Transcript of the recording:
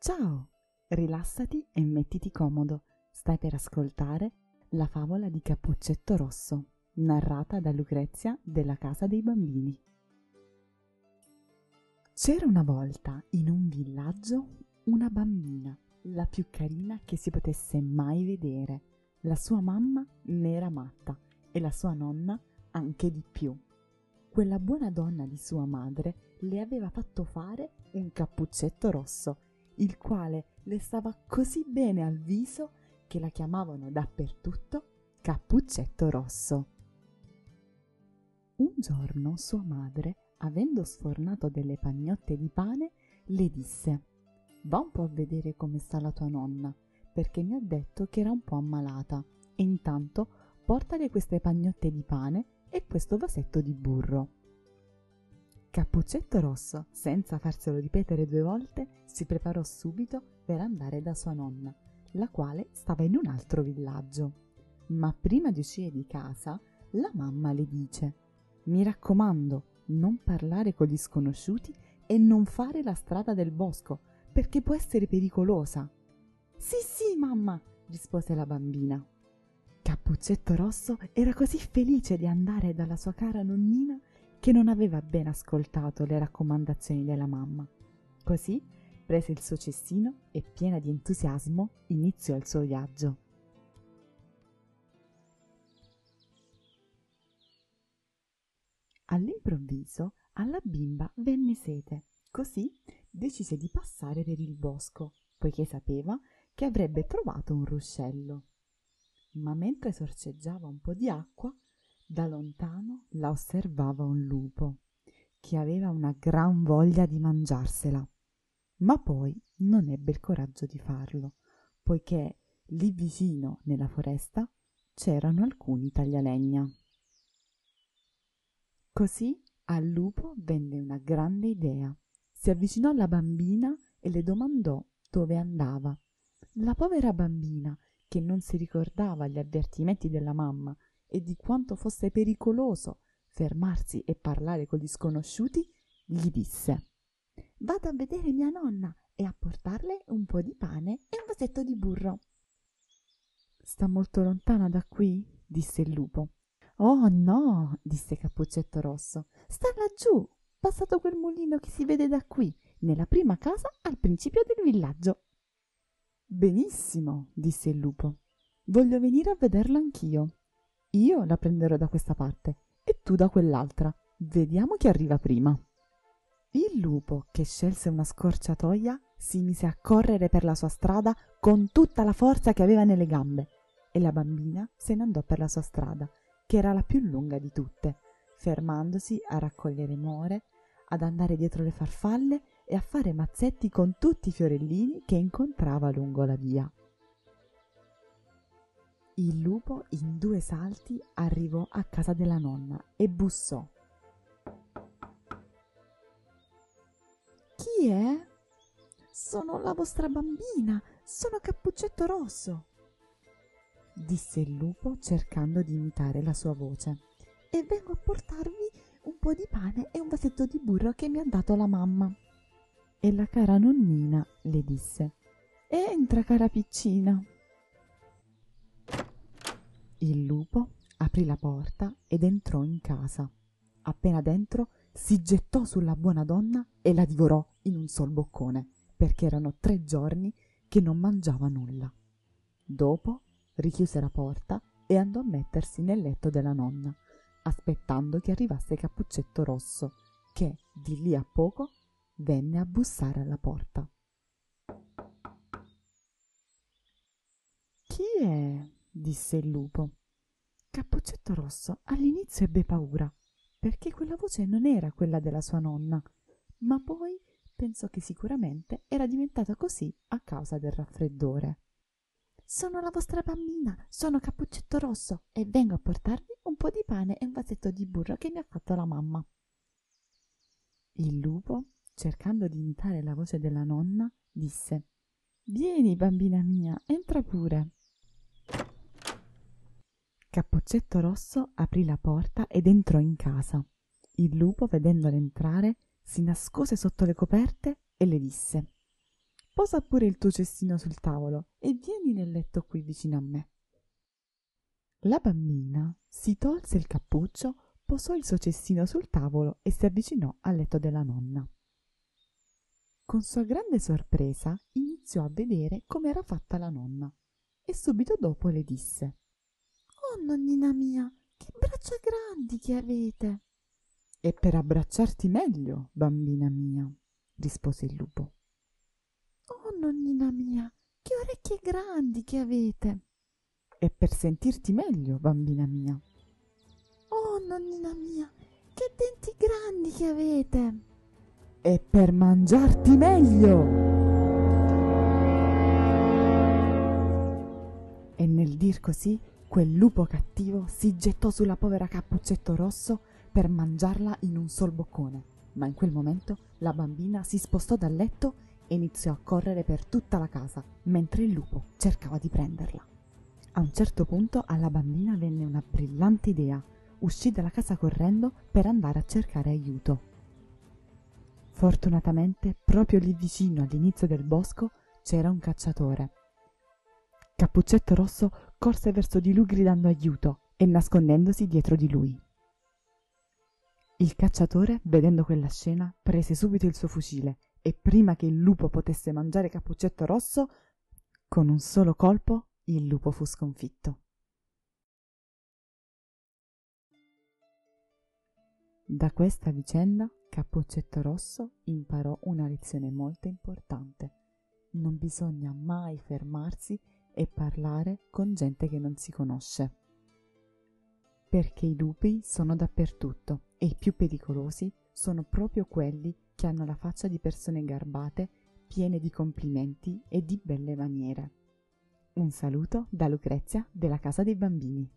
Ciao! Rilassati e mettiti comodo. Stai per ascoltare la favola di Cappuccetto Rosso, narrata da Lucrezia della Casa dei Bambini. C'era una volta in un villaggio una bambina, la più carina che si potesse mai vedere. La sua mamma ne era matta e la sua nonna anche di più. Quella buona donna di sua madre le aveva fatto fare un cappuccetto rosso, il quale le stava così bene al viso che la chiamavano dappertutto Cappuccetto Rosso. Un giorno sua madre, avendo sfornato delle pagnotte di pane, le disse Va un po' a vedere come sta la tua nonna, perché mi ha detto che era un po' ammalata, e intanto portale queste pagnotte di pane e questo vasetto di burro. Cappuccetto Rosso, senza farselo ripetere due volte, si preparò subito per andare da sua nonna, la quale stava in un altro villaggio. Ma prima di uscire di casa, la mamma le dice Mi raccomando, non parlare con gli sconosciuti e non fare la strada del bosco, perché può essere pericolosa. Sì, sì, mamma, rispose la bambina. Cappuccetto Rosso era così felice di andare dalla sua cara nonnina che non aveva ben ascoltato le raccomandazioni della mamma. Così prese il suo cestino e, piena di entusiasmo, iniziò il suo viaggio. All'improvviso alla bimba venne sete, così decise di passare per il bosco, poiché sapeva che avrebbe trovato un ruscello. Ma mentre sorceggiava un po' di acqua, da lontano la osservava un lupo, che aveva una gran voglia di mangiarsela, ma poi non ebbe il coraggio di farlo, poiché lì vicino nella foresta c'erano alcuni taglialegna. Così al lupo venne una grande idea. Si avvicinò alla bambina e le domandò dove andava. La povera bambina, che non si ricordava gli avvertimenti della mamma e di quanto fosse pericoloso fermarsi e parlare con gli sconosciuti, gli disse Vado a vedere mia nonna e a portarle un po' di pane e un vasetto di burro. Sta molto lontana da qui? disse il lupo. Oh no, disse Cappuccetto Rosso, sta laggiù, passato quel mulino che si vede da qui, nella prima casa al principio del villaggio. Benissimo, disse il lupo. Voglio venire a vederlo anch'io. Io la prenderò da questa parte e tu da quell'altra. Vediamo chi arriva prima. Il lupo, che scelse una scorciatoia, si mise a correre per la sua strada con tutta la forza che aveva nelle gambe e la bambina se ne andò per la sua strada che era la più lunga di tutte, fermandosi a raccogliere more, ad andare dietro le farfalle e a fare mazzetti con tutti i fiorellini che incontrava lungo la via. Il lupo in due salti arrivò a casa della nonna e bussò. Chi è? Sono la vostra bambina, sono Cappuccetto Rosso disse il lupo cercando di imitare la sua voce. E vengo a portarvi un po' di pane e un vasetto di burro che mi ha dato la mamma. E la cara nonnina le disse Entra, cara piccina. Il lupo aprì la porta ed entrò in casa. Appena dentro si gettò sulla buona donna e la divorò in un sol boccone, perché erano tre giorni che non mangiava nulla. Dopo richiuse la porta e andò a mettersi nel letto della nonna, aspettando che arrivasse Cappuccetto Rosso, che di lì a poco venne a bussare alla porta. Chi è? Disse il lupo. Cappuccetto Rosso all'inizio ebbe paura, perché quella voce non era quella della sua nonna, ma poi pensò che sicuramente era diventata così a causa del raffreddore. Sono la vostra bambina, sono Cappuccetto Rosso e vengo a portarvi un po' di pane e un vasetto di burro che mi ha fatto la mamma. Il lupo, cercando di imitare la voce della nonna, disse Vieni, bambina mia, entra pure. Cappuccetto Rosso aprì la porta ed entrò in casa. Il lupo, vedendolo entrare, si nascose sotto le coperte e le disse posa pure il tuo cestino sul tavolo e vieni nel letto qui vicino a me. La bambina si tolse il cappuccio, posò il suo cestino sul tavolo e si avvicinò al letto della nonna. Con sua grande sorpresa iniziò a vedere come era fatta la nonna e subito dopo le disse Oh nonnina mia, che braccia grandi che avete! E per abbracciarti meglio, bambina mia, rispose il lupo. Oh nonnina mia, che orecchie grandi che avete! E per sentirti meglio, bambina mia. Oh nonnina mia, che denti grandi che avete! E per mangiarti meglio! E nel dir così, quel lupo cattivo si gettò sulla povera Cappuccetto Rosso per mangiarla in un sol boccone. Ma in quel momento la bambina si spostò dal letto e iniziò a correre per tutta la casa, mentre il lupo cercava di prenderla. A un certo punto alla bambina venne una brillante idea. Uscì dalla casa correndo per andare a cercare aiuto. Fortunatamente, proprio lì vicino all'inizio del bosco c'era un cacciatore. Cappuccetto Rosso corse verso di lui gridando aiuto e nascondendosi dietro di lui. Il cacciatore, vedendo quella scena, prese subito il suo fucile e prima che il lupo potesse mangiare Cappuccetto Rosso, con un solo colpo il lupo fu sconfitto. Da questa vicenda Cappuccetto Rosso imparò una lezione molto importante. Non bisogna mai fermarsi e parlare con gente che non si conosce. Perché i lupi sono dappertutto e i più pericolosi sono proprio quelli che hanno la faccia di persone garbate, piene di complimenti e di belle maniere. Un saluto da Lucrezia della Casa dei Bambini.